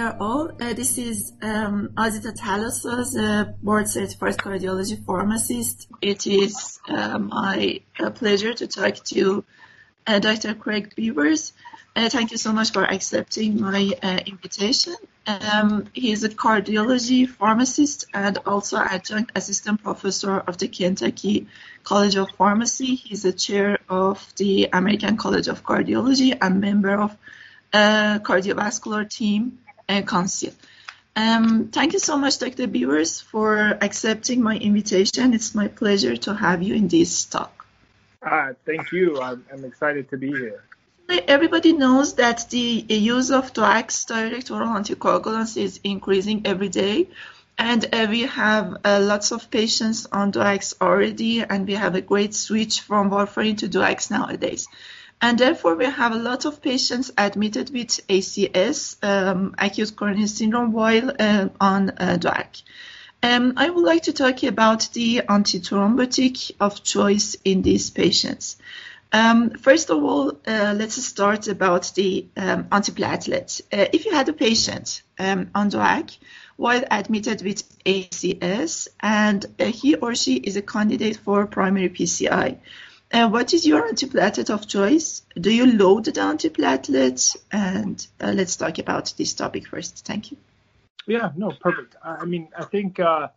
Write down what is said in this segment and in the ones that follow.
dear all. Uh, this is um, Azita Talasaz, a board certified cardiology pharmacist. It is uh, my uh, pleasure to talk to uh, Dr. Craig Beavers. Uh, thank you so much for accepting my uh, invitation. Um, he is a cardiology pharmacist and also adjunct assistant professor of the Kentucky College of Pharmacy. He's the chair of the American College of Cardiology and member of uh, cardiovascular team council. Um, thank you so much, Dr. Beavers, for accepting my invitation. It's my pleasure to have you in this talk. Uh, thank you. I'm, I'm excited to be here. Everybody knows that the use of DOACs, direct oral anticoagulants, is increasing every day. And uh, we have uh, lots of patients on DOACs already, and we have a great switch from warfarin to DOACs nowadays. And therefore, we have a lot of patients admitted with ACS, um, acute coronary syndrome, while uh, on uh, DOAC. Um, I would like to talk about the antithrombotic of choice in these patients. Um, first of all, uh, let's start about the um, antiplatelet. Uh, if you had a patient um, on DOAC while admitted with ACS and uh, he or she is a candidate for primary PCI, uh, what is your antiplatelet of choice? Do you load the antiplatelet? And uh, let's talk about this topic first. Thank you. Yeah, no, perfect. I mean, I think, uh,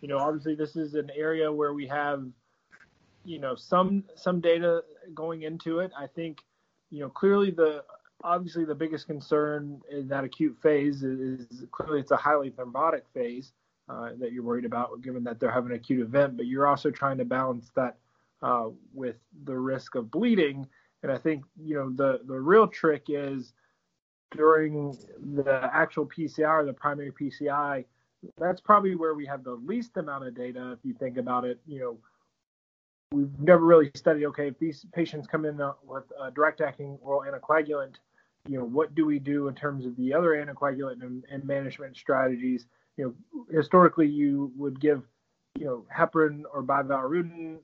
you know, obviously this is an area where we have you know some some data going into it. I think you know clearly the obviously the biggest concern in that acute phase is, is clearly it's a highly thrombotic phase uh, that you're worried about, given that they're having an acute event. But you're also trying to balance that uh, with the risk of bleeding. And I think you know the the real trick is during the actual PCI or the primary PCI. That's probably where we have the least amount of data. If you think about it, you know, we've never really studied okay if these patients come in uh, with a direct acting oral anticoagulant you know what do we do in terms of the other anticoagulant and, and management strategies you know historically you would give you know heparin or bivalirudin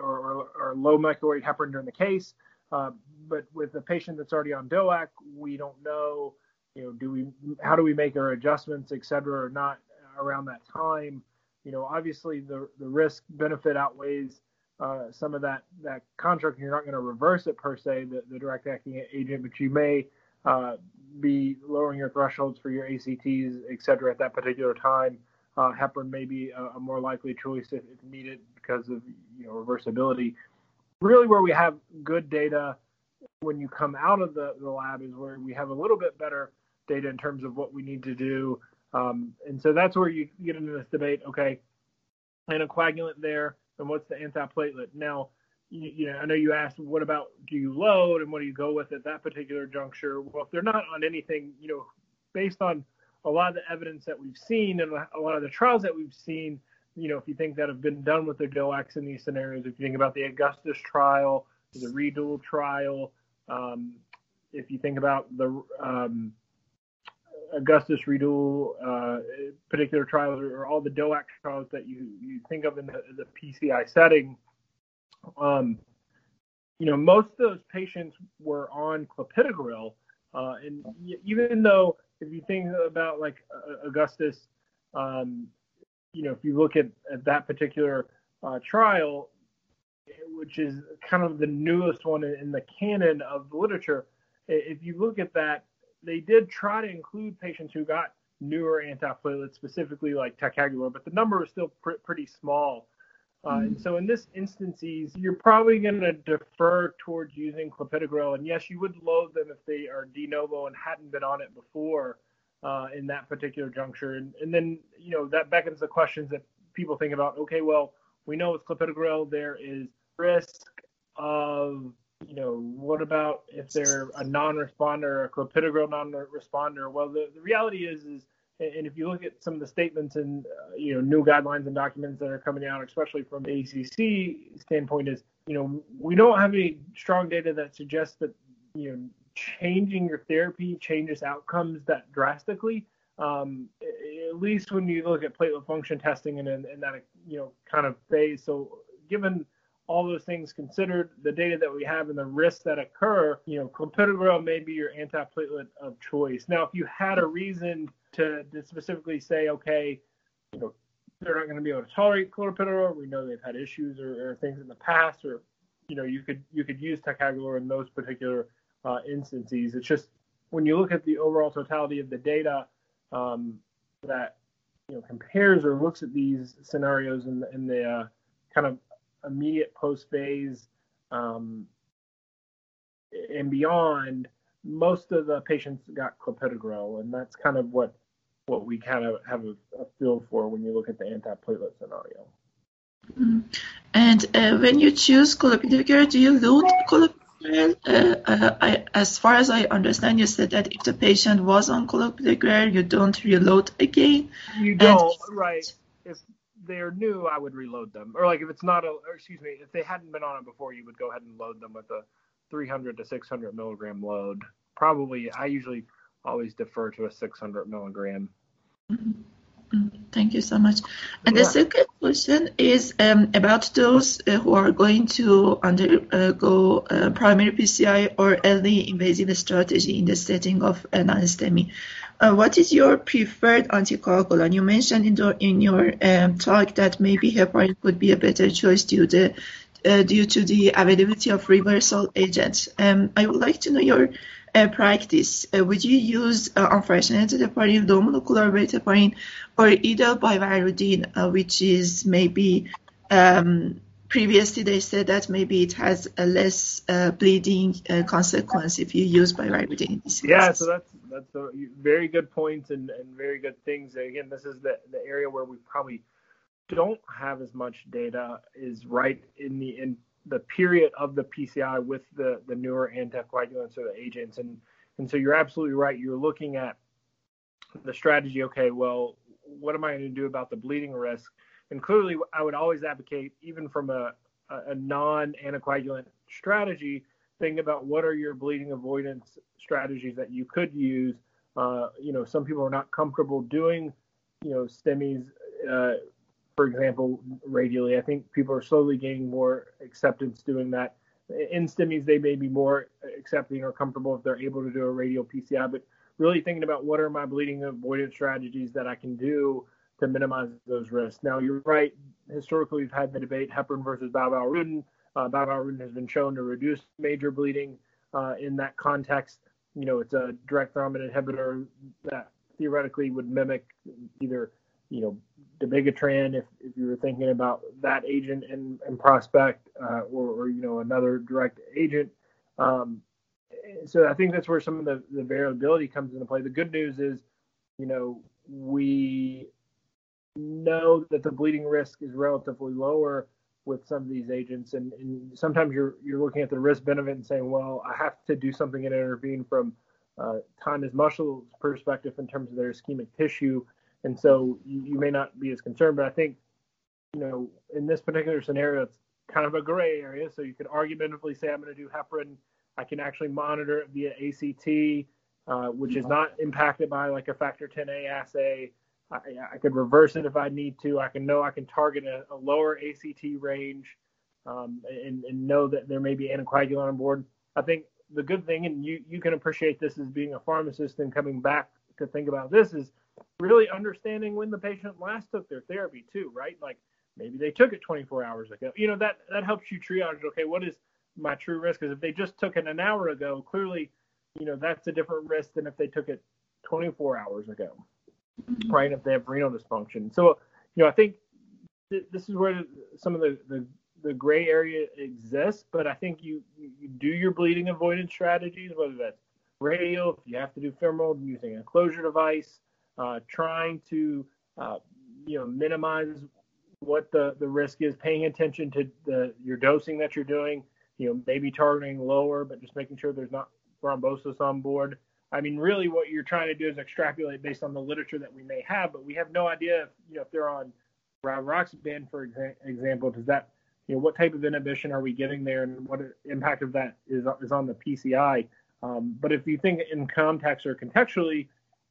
or, or, or low molecular weight heparin during the case uh, but with a patient that's already on DOAC, we don't know you know do we how do we make our adjustments et cetera or not around that time you know obviously the the risk benefit outweighs uh, some of that that contract. You're not going to reverse it per se, the, the direct acting agent, but you may uh, be lowering your thresholds for your ACTs, et cetera, at that particular time. Uh, heparin may be a, a, more likely choice if, if needed because of you know reversibility. Really, where we have good data when you come out of the, the lab is where we have a little bit better data in terms of what we need to do. Um, and so that's where you get into this debate. Okay, anticoagulant there and what's the antiplatelet. Now, you, you, know, I know you asked, what about do you load and what do you go with at that particular juncture? Well, if they're not on anything, you know, based on a lot of the evidence that we've seen and a lot of the trials that we've seen, you know, if you think that have been done with the DOACs in these scenarios, if you think about the Augustus trial, the Redual trial, um, if you think about the um, Augustus Redual uh, particular trials or, all the DOAC trials that you, you think of in the, the PCI setting, um, you know, most of those patients were on clopidogrel. Uh, and even though if you think about like Augustus, um, you know, if you look at, at that particular uh, trial, which is kind of the newest one in the canon of the literature, if you look at that, they did try to include patients who got newer antiplatelets, specifically like ticagrelor, but the number is still pr- pretty small. Uh, mm-hmm. And so in this instances, you're probably going to defer towards using clopidogrel. And yes, you would load them if they are de novo and hadn't been on it before uh, in that particular juncture. And, and then, you know, that beckons the questions that people think about, okay, well, we know with clopidogrel there is risk of you know, what about if they're a non-responder, a clopidogrel non-responder? Well, the, the reality is, is, and if you look at some of the statements and uh, you know new guidelines and documents that are coming out, especially from the ACC standpoint, is you know we don't have any strong data that suggests that you know changing your therapy changes outcomes that drastically. Um, at least when you look at platelet function testing and in, that you know kind of phase. So given all those things considered, the data that we have and the risks that occur, you know, clopidogrel may be your antiplatelet of choice. Now, if you had a reason to, to specifically say, okay, you know, they're not going to be able to tolerate clopidogrel. We know they've had issues or, or, things in the past, or you know, you could you could use ticagrelor in those particular uh, instances. It's just when you look at the overall totality of the data um, that you know compares or looks at these scenarios in the, in the uh, kind of immediate post phase um, and beyond, most of the patients got clopidogrel, and that's kind of what what we kind of have a, a feel for when you look at the antiplatelet scenario. Mm-hmm. And uh, when you choose clopidogrel, do you load clopidogrel? Uh, uh, I, as far as I understand, you said that if the patient was on clopidogrel, you don't reload again. You don't, and, right? If they're new, I would reload them. Or like if it's not a, or excuse me, if they hadn't been on it before, you would go ahead and load them with a 300 to 600 milligram load. Probably, I usually always defer to a 600 milligram. Mm-hmm. Thank you so much. And yeah. the second question is um, about those uh, who are going to undergo uh, primary PCI or early invasive strategy in the setting of an STEMI. Uh, what is your preferred anticoagulant? You mentioned in, the, in your um, talk that maybe heparin could be a better choice due, the, uh, due to the availability of reversal agents. Um, I would like to know your uh, practice, uh, would you use uh, unfractionated heparin, weight heparin, or either bivalirudin, uh, which is maybe um, previously they said that maybe it has a less uh, bleeding consequence if you use bivalirudin. Yeah, so that's that's a very good and, and very good things. Again, this is the, the area where we probably don't have as much data is right in the in the period of the PCI with the the newer anticoagulants or the agents, and and so you're absolutely right. You're looking at the strategy. Okay, well, what am I going to do about the bleeding risk? And clearly, I would always advocate, even from a a non-anticoagulant strategy, think about what are your bleeding avoidance strategies that you could use. Uh, you know, some people are not comfortable doing, you know, STEMIs uh, for example, radially. I think people are slowly gaining more acceptance doing that. In STEMIs, they may be more accepting or comfortable if they're able to do a radial PCI, but really thinking about what are my bleeding avoidance strategies that I can do to minimize those risks. Now, you're right. Historically, we've had the debate heparin versus bivalirudin. Uh, has been shown to reduce major bleeding uh, in that context. You know, it's a direct thrombin inhibitor that theoretically would mimic either you know, dabigatran, if, if you were thinking about that agent and, in prospect, uh, or, or, you know, another direct agent. Um, so I think that's where some of the, the variability comes into play. The good news is, you know, we know that the bleeding risk is relatively lower with some of these agents, and, and sometimes you're you're looking at the risk benefit and saying, well, I have to do something and intervene from uh, time as muscle perspective in terms of their ischemic tissue and so you, you may not be as concerned. But I think, you know, in this particular scenario, it's kind of a gray area. So you could argumentatively say, I'm going to do heparin. I can actually monitor it via ACT, uh, which is not impacted by like a factor 10A assay. I, I, could reverse it if I need to. I can know I can target a, a lower ACT range um, and, and, know that there may be anticoagulant on board. I think the good thing, and you, you can appreciate this as being a pharmacist and coming back to think about this, is really understanding when the patient last took their therapy too, right? Like maybe they took it 24 hours ago. You know that that helps you triage. Okay, what is my true risk? Because if they just took it an hour ago, clearly, you know that's a different risk than if they took it 24 hours ago, mm-hmm. right? If they have renal dysfunction. So you know I think th- this is where some of the, the the gray area exists, but I think you you do your bleeding avoidance strategies, whether that's radial, if you have to do femoral, using a closure device, uh, trying to uh, you know minimize what the, the risk is, paying attention to the your dosing that you're doing, you know, maybe targeting lower, but just making sure there's not thrombosis on board. I mean, really, what you're trying to do is extrapolate based on the literature that we may have, but we have no idea if you know if they're on rivaroxaban, for exa- example, does that you know what type of inhibition are we getting there, and what impact of that is is on the PCI. Um, but if you think in context or contextually,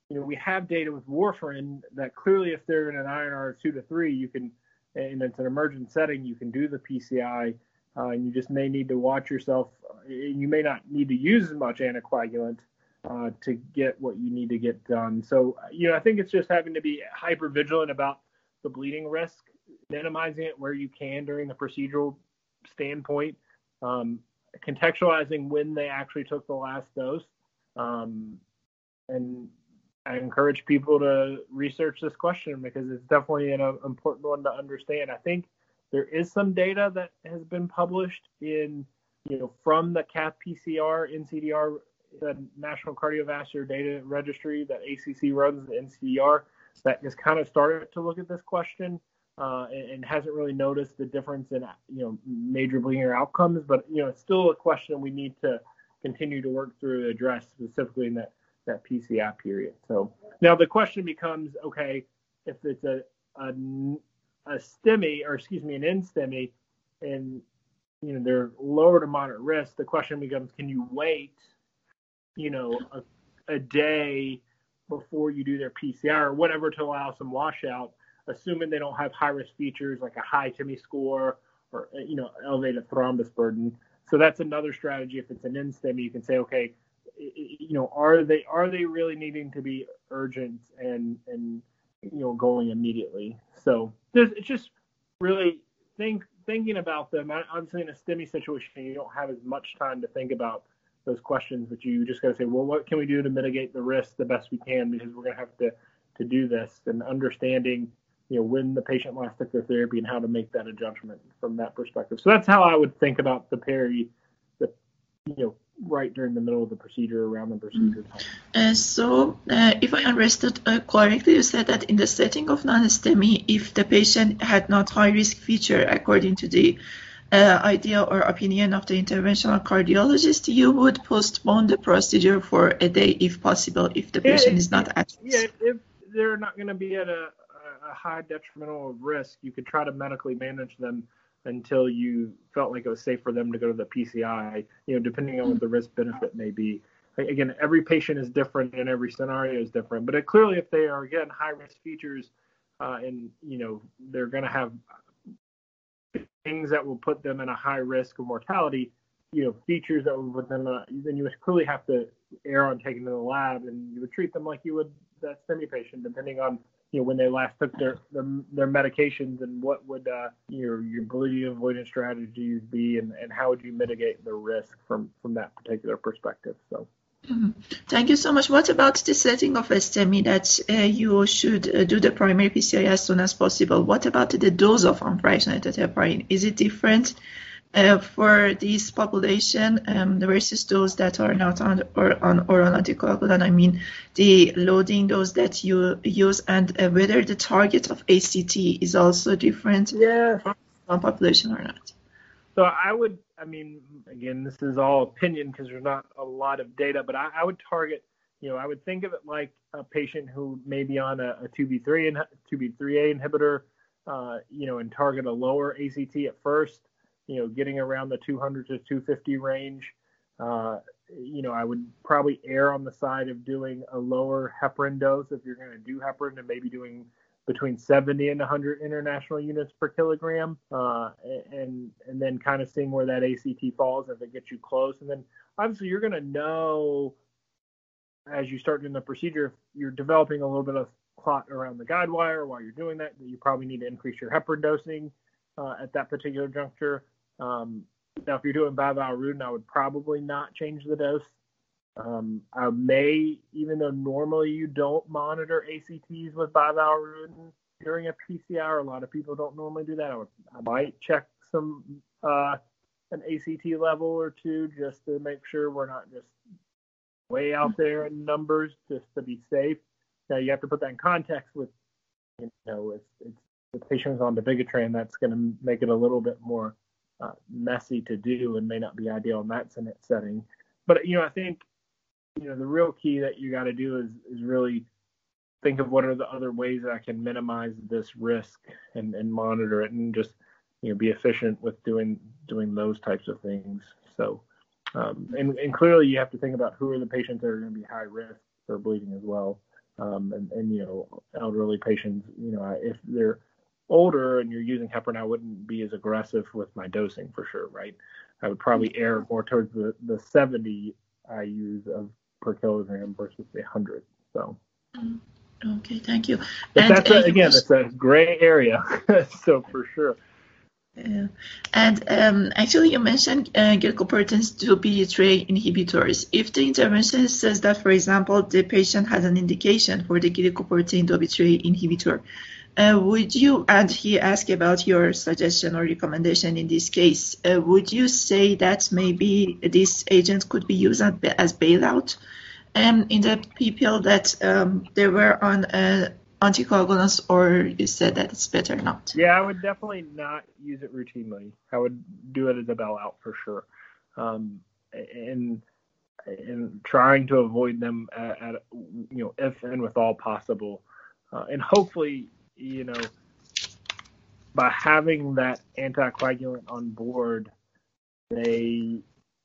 you know, we have data with warfarin that clearly, if they're in an INR two to three, you can, and it's an emergent setting, you can do the PCI, uh, and you just may need to watch yourself. You may not need to use as much anticoagulant, uh, to get what you need to get done. So, you know, I think it's just having to be hyper vigilant about the bleeding risk, minimizing it where you can during the procedural standpoint, um, contextualizing when they actually took the last dose. Um, and I encourage people to research this question because it's definitely an uh, important one to understand. I think there is some data that has been published in, you know, from the CathPCI NCDR, the National Cardiovascular Data Registry that ACC runs, the NCDR, that has kind of started to look at this question uh, and, and, hasn't really noticed the difference in, you know, major bleeding outcomes. But you know, it's still a question we need to continue to work through to address specifically in that that PCI period. So now the question becomes, okay, if it's a a, a STEMI or excuse me, an NSTEMI, and you know they're lower to moderate risk, the question becomes, can you wait, you know, a, a day before you do their PCI or whatever to allow some washout, assuming they don't have high risk features like a high TIMI score or you know elevated thrombus burden. So that's another strategy. If it's an NSTEMI, you can say, okay, you know, are they are they really needing to be urgent and and you know going immediately? So it's just really think thinking about them. Obviously, in a STEMI situation, you don't have as much time to think about those questions, but you just got to say, well, what can we do to mitigate the risk the best we can because we're going to have to to do this and understanding you know when the patient last took their therapy and how to make that a judgment from that perspective. So that's how I would think about the peri, the you know right during the middle of the procedure, around the procedure time. Uh, so, uh, if I understood uh, correctly, you said that in the setting of non-STEMI, if the patient had not high risk feature according to the uh, idea or opinion of the interventional cardiologist, you would postpone the procedure for a day if possible, if the patient yeah, is not at risk. Yeah, if they're not going to be at a, a high detrimental risk, you could try to medically manage them until you felt like it was safe for them to go to the PCI, you know, depending on what the risk benefit may be. Again, every patient is different and every scenario is different, but it, clearly if they are, again, high risk features uh, and, you know, they're going to have things that will put them in a high risk of mortality, you know, features that will put them, uh, then you would clearly have to err on taking them to the lab and you would treat them like you would that STEMI patient, depending on you know when they last took their their, their medications and what would uh, your your bleeding avoidance strategies be and, and how would you mitigate the risk from from that particular perspective so mm-hmm. Thank you so much. What about the setting of STEMI that uh, you should uh, do the primary PCI as soon as possible? What about the dose of unfractionated heparin? Is it different uh, for this population um, versus those that are not on or on oral anticoagulant. I mean, the loading dose that you use and uh, whether the target of ACT is also different yeah. from one population or not. So I would, I mean, again, this is all opinion because there's not a lot of data, but I, I, would target, you know, I would think of it like a patient who may be on a, a 2B3 and 2B3A inhibitor, uh, you know, and target a lower ACT at first you know, getting around the 200 to 250 range. Uh, you know, I would probably err on the side of doing a lower heparin dose if you're going to do heparin and maybe doing between 70 and 100 international units per kilogram, uh, and and then kind of seeing where that ACT falls if it gets you close, and then obviously you're going to know as you start doing the procedure if you're developing a little bit of clot around the guide wire while you're doing that, that you probably need to increase your heparin dosing uh, at that particular juncture. Um, now, if you're doing bivalirudin, I would probably not change the dose. Um, I may, even though normally you don't monitor ACTs with bivalirudin during a PCI, a lot of people don't normally do that. I, would, I might check some uh, an ACT level or two just to make sure we're not just way out there in numbers just to be safe. Now you have to put that in context with, you know, it's, it's the patient's on dabigatran. That's going to make it a little bit more uh, messy to do and may not be ideal in that setting. But you know, I think you know the real key that you got to do is is really think of what are the other ways that I can minimize this risk and and monitor it and just you know be efficient with doing doing those types of things. So um, and and clearly you have to think about who are the patients that are going to be high risk for bleeding as well. Um, and, and you know elderly patients you know if they're older and you're using heparin, I wouldn't be as aggressive with my dosing for sure, right? I would probably err more towards the, the 70 I use of per kilogram versus the 100. So. Okay, thank you. But and, that's a, again, it's a gray area. so for sure. Yeah. And um, actually, you mentioned uh, glycoproteins 2B3A inhibitors. If the intervention says that, for example, the patient has an indication for the glycoprotein 2B3A inhibitor, uh, would you, and he asked about your suggestion or recommendation in this case, uh, would you say that maybe this agent could be used as bailout um, in the people that um, they were on uh, anticoagulants, or you said that it's better not? Yeah, I would definitely not use it routinely. I would do it as a bailout for sure. Um, and and trying to avoid them at, at, you know if and with all possible uh, and hopefully you know, by having that anticoagulant on board, they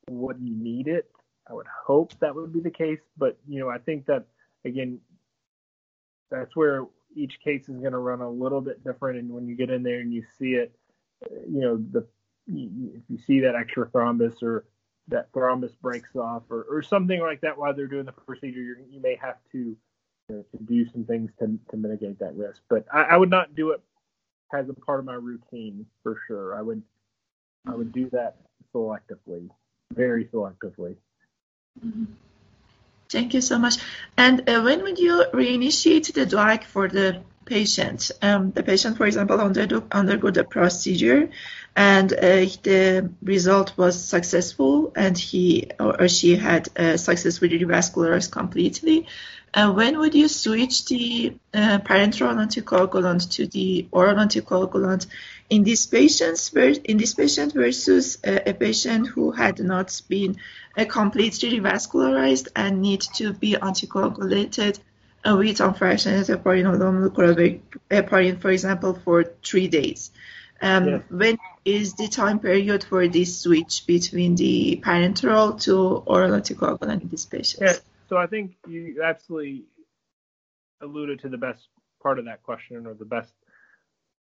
wouldn't need it. I would hope that would be the case, but you know, I think that again, that's where each case is going to run a little bit different. And when you get in there and you see it, you know, the if you see that extra thrombus or that thrombus breaks off or, or something like that while they're doing the procedure, you may have to to, to do some things to, to mitigate that risk. But I, I would not do it as a part of my routine for sure. I would I would do that selectively, very selectively. Mm-hmm. Thank you so much. And uh, when would you reinitiate the DOAC for the patient? Um, the patient, for example, undergo, undergo the procedure and uh, the result was successful and he or she had uh, successfully revascularized completely. Uh, when would you switch the uh, parenteral anticoagulant to the oral anticoagulant in patients? In this patient versus uh, a patient who had not been uh, completely revascularized and need to be anticoagulated uh, with unfractionated heparin or low heparin, for example, for three days. Um, yeah. When is the time period for this switch between the parenteral to oral anticoagulant in these patients? Yeah so I think you absolutely alluded to the best part of that question, or the best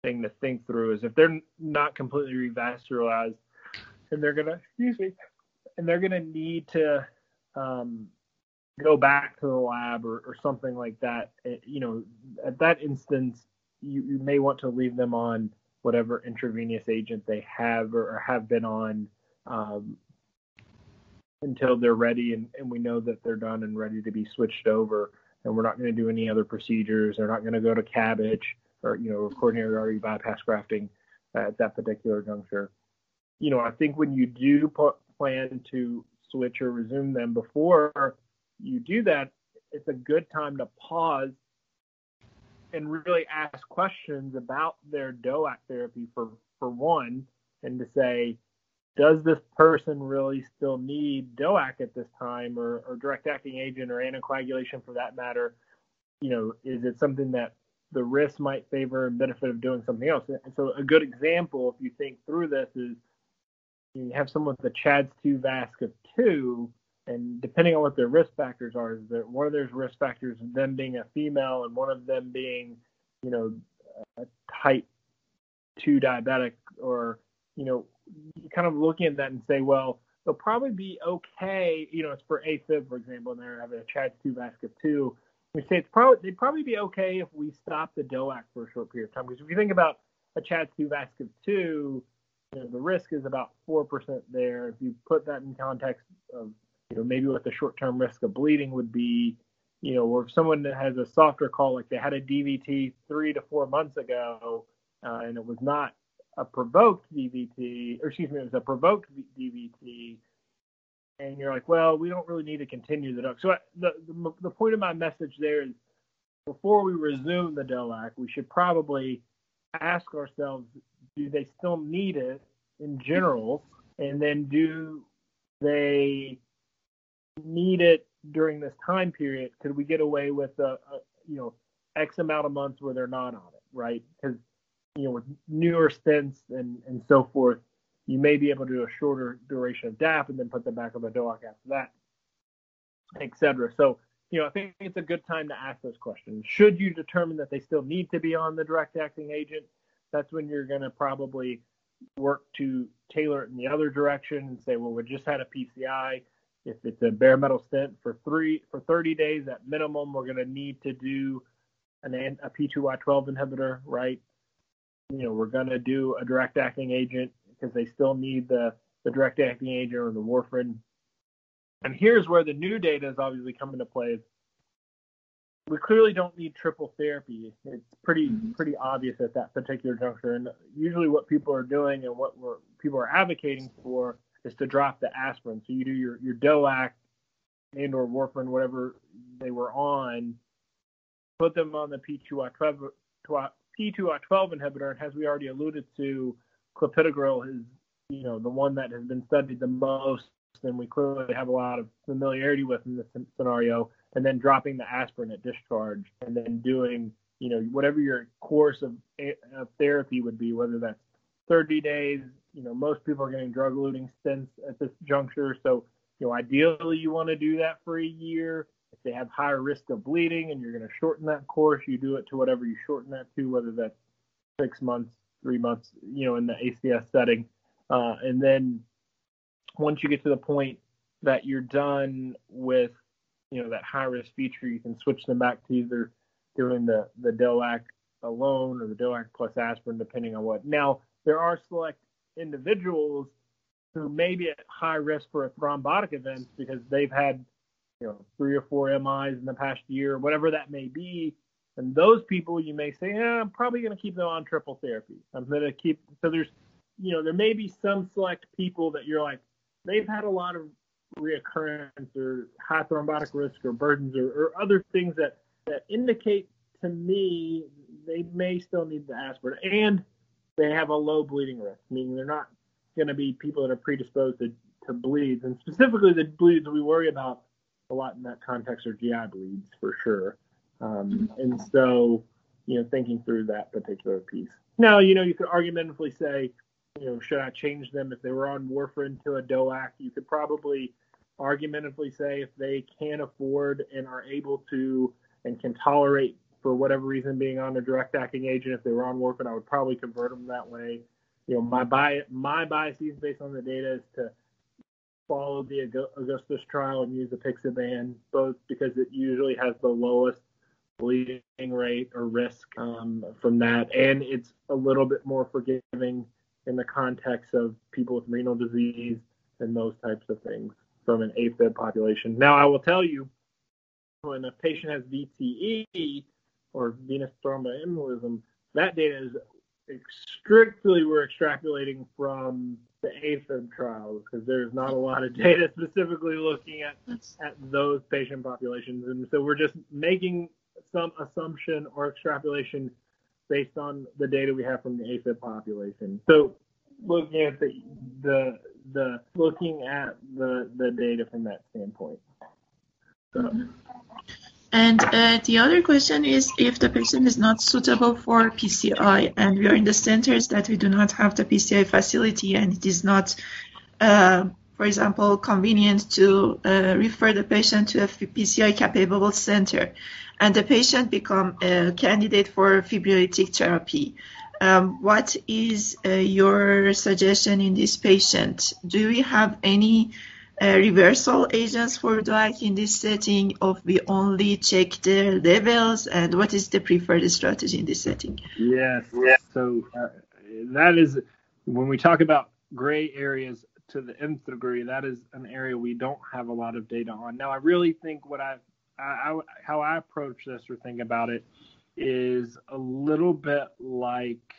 thing to think through is if they're not completely revascularized, and they're gonna excuse me, and they're gonna need to um, go back to the lab or, or something like that. It, eh, you know, at that instance, you, you may want to leave them on whatever intravenous agent they have or, or have been on um, until they're ready and, and we know that they're done and ready to be switched over and we're not going to do any other procedures. They're not going to go to CABG or, you know, coronary artery bypass grafting at that particular juncture. You know, I think when you do put, plan to switch or resume them before you do that, it's a good time to pause and really ask questions about their DOAC therapy for, for one, and to say, does this person really still need DOAC at this time or, or direct acting agent or anticoagulation for that matter? You know, is it something that the risk might favor and benefit of doing something else? And so a good example, if you think through this, is you have someone with a CHADS2 VASC of 2, and depending on what their risk factors are, is that one of their risk factors is them being a female and one of them being, you know, a type 2 diabetic or, you know, kind of looking at that and say, well, they'll probably be okay. You know, it's for AFib, for example, and they're having a CHADS2 VASC 2. We say it's probably they'd probably be okay if we stop the DOAC for a short period of time. Because if you think about a CHADS2 VASC 2, you know, the risk is about four percent there. If you put that in context of you know maybe what the short-term risk of bleeding would be, you know, or if someone has a softer call like they had a DVT three to four months ago uh, and it was not a provoked DVT, or excuse me, it was a provoked DVT, and you're like, well, we don't really need to continue the DOAC. So I, the, the, the point of my message there is, before we resume the DOAC, we should probably ask ourselves, do they still need it in general, and then do they need it during this time period? Could we get away with a, a you know X amount of months where they're not on it, right? Because you know, with newer stents and, and so forth, you may be able to do a shorter duration of DAPT and then put them back on the DOAC after that, etc. So, you know, I think it's a good time to ask those questions. Should you determine that they still need to be on the direct acting agent, that's when you're going to probably work to tailor it in the other direction and say, well, we just had a PCI. If it's a bare metal stent for three for 30 days at minimum, we're going to need to do an a P2Y12 inhibitor, right? You know, we're going to do a direct acting agent because they still need the the direct acting agent or the warfarin. And here's where the new data is obviously coming into play. We clearly don't need triple therapy. It's pretty mm-hmm. pretty obvious at that particular juncture. And usually, what people are doing and what we're, people are advocating for is to drop the aspirin. So you do your your DOAC and or warfarin, whatever they were on, put them on the P2Y12 P2Y12 inhibitor, and as we already alluded to, clopidogrel is you know the one that has been studied the most, and we clearly have a lot of familiarity with in this scenario. And then dropping the aspirin at discharge, and then doing you know whatever your course of, of therapy would be, whether that's 30 days, you know, most people are getting drug-eluting stents at this juncture. So, you know, ideally you want to do that for a year. If they have higher risk of bleeding and you're going to shorten that course, you do it to whatever you shorten that to, whether that's six months, three months, you know, in the ACS setting. Uh, and then once you get to the point that you're done with, you know, that high risk feature, you can switch them back to either doing the, the DOAC alone or the DOAC plus aspirin, depending on what. Now, there are select individuals who may be at high risk for thrombotic event because they've had, you know, three or four MIs in the past year, whatever that may be. And those people, you may say, yeah, I'm probably going to keep them on triple therapy. I'm going to keep. So there's, you know, there may be some select people that you're like, they've had a lot of reoccurrence or high thrombotic risk or burdens or, or other things that that indicate to me they may still need the aspirin. And they have a low bleeding risk, meaning they're not going to be people that are predisposed to, to bleeds. And specifically, the bleeds we worry about a lot in that context are GI bleeds for sure. Um, and so, you know, thinking through that particular piece. Now, you know, you could argumentatively say, you know, should I change them if they were on warfarin to a DOAC? You could probably argumentatively say if they can afford and are able to and can tolerate for whatever reason being on a direct acting agent. If they were on warfarin, I would probably convert them that way. You know, my bias, my biases based on the data is to follow the Augustus trial and use the apixaban, both because it usually has the lowest bleeding rate or risk um, from that, and it's a little bit more forgiving in the context of people with renal disease and those types of things from an AFib population. Now, I will tell you, when a patient has VTE, or venous thromboembolism, that data is strictly we're extrapolating from the AFib trials because there's not a lot of data specifically looking at at those patient populations, and so we're just making some assumption or extrapolation based on the data we have from the AFib population. So looking at the the the looking at the the data from that standpoint. So. Mm-hmm. And uh, the other question is if the patient is not suitable for PCI and we are in the centers that we do not have the PCI facility and it is not, uh, for example, convenient to uh, refer the patient to a PCI capable center and the patient become a candidate for fibrinolytic therapy. Um, what is uh, your suggestion in this patient? Do we have any uh, reversal agents for DOAC in this setting of we only check their levels and what is the preferred strategy in this setting? Yes. yes. So uh, that is when we talk about gray areas to the nth degree, that is an area we don't have a lot of data on. Now, I really think what I, I how I approach this or think about it is a little bit like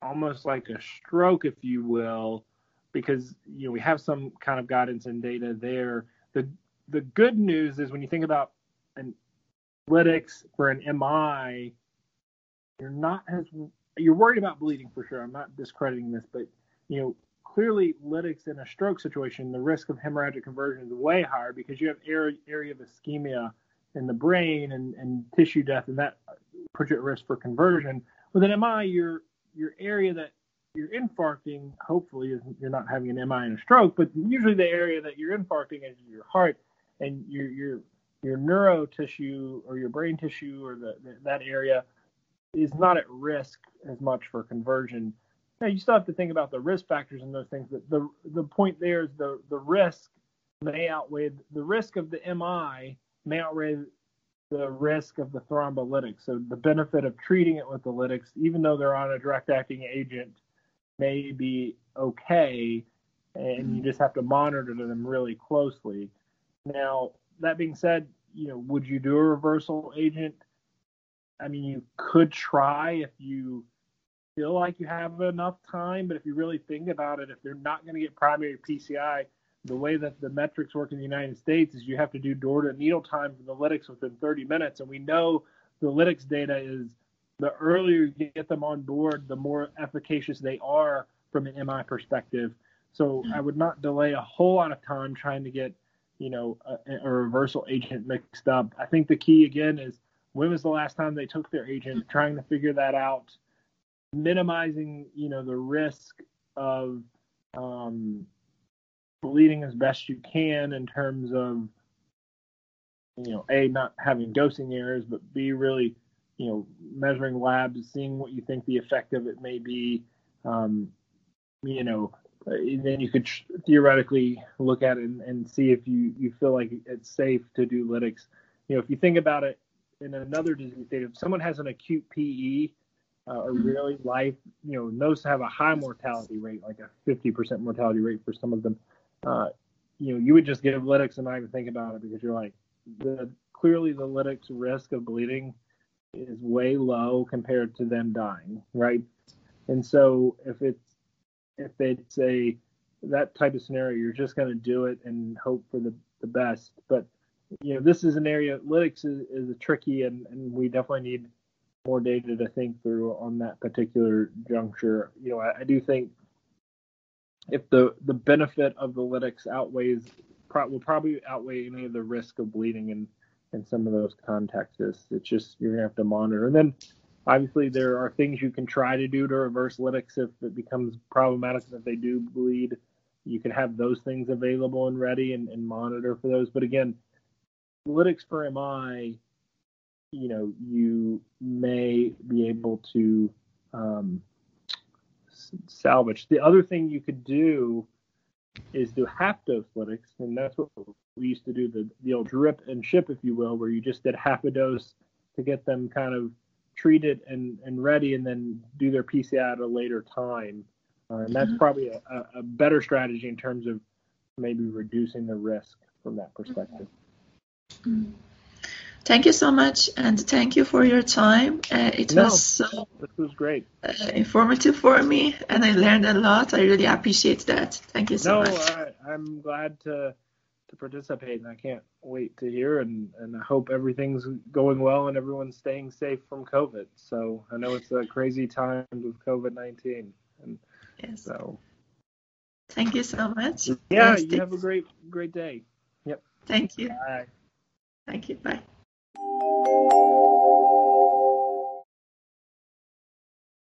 almost like a stroke, if you will because you know we have some kind of guidance and data there. The the good news is when you think about an lytics for an MI, you're not as you're worried about bleeding for sure. I'm not discrediting this, but you know clearly lytics in a stroke situation, the risk of hemorrhagic conversion is way higher because you have area, area of ischemia in the brain and, and tissue death, and that puts you at risk for conversion. With an MI, your your area that you're infarcting, hopefully, you're not having an MI and a stroke, but usually the area that you're infarcting is your heart and your your your neuro tissue or your brain tissue or the, that area is not at risk as much for conversion. now you still have to think about the risk factors and those things. But the the point there is the the risk may outweigh the risk of the MI may outweigh the risk of the thrombolytics. So the benefit of treating it with the lytics, even though they're on a direct acting agent, may be okay, and you mm-hmm. just have to monitor them really closely. Now, that being said, you know, would you do a reversal agent? I mean, you could try if you feel like you have enough time, but if you really think about it, if they're not going to get primary PCI, the way that the metrics work in the United States is you have to do door to needle time for the lytics within 30 minutes. And we know the lytics data is the earlier you get them on board, the more efficacious they are from an MI perspective. So I would not delay a whole lot of time trying to get, you know, a, a reversal agent mixed up. I think the key again is when was the last time they took their agent, trying to figure that out, minimizing, you know, the risk of um, bleeding as best you can in terms of you know a not having dosing errors but b really you know measuring labs seeing what you think the effect of it may be um, you know then you could theoretically look at it and, and, see if you you feel like it's safe to do lytics. You know if you think about it in another disease state if someone has an acute pe uh, or really life you know knows to have a high mortality rate like a 50% mortality rate for some of them uh, you know, you would just give lytics and not even think about it because you're like, the clearly the lytics risk of bleeding is way low compared to them dying, right? And so if it's if it's a that type of scenario, you're just going to do it and hope for the, the best. But you know, this is an area lytics is, is tricky, and, and we definitely need more data to think through on that particular juncture. You know, I, I do think if the the benefit of the lytics outweighs pro- will probably outweigh any of the risk of bleeding in in some of those contexts. It's just you're gonna have to monitor. And then obviously there are things you can try to do to reverse lytics if it becomes problematic that they do bleed. You can have those things available and ready and, and monitor for those. But again, lytics for MI, you know, you may be able to um, salvage. The other thing you could do is do half dose lytics, and that's what we used to do the the old drip and ship, if you will, where you just did half a dose to get them kind of treated and, and ready, and then do their PCI at a later time. Uh, and that's mm-hmm. probably a, a, better strategy in terms of maybe reducing the risk from that perspective. Mm-hmm. Thank you so much, and thank you for your time. Uh, it no, was so this was great, uh, informative for me, and I learned a lot. I really appreciate that. Thank you so no, much. No, I'm glad to to participate, and I can't wait to hear. and And I hope everything's going well and everyone's staying safe from COVID. So I know it's a crazy time with COVID nineteen, and yes. so. Thank you so much. Yeah, you have a great great day. Yep. Thank you. Bye. Thank you. Bye.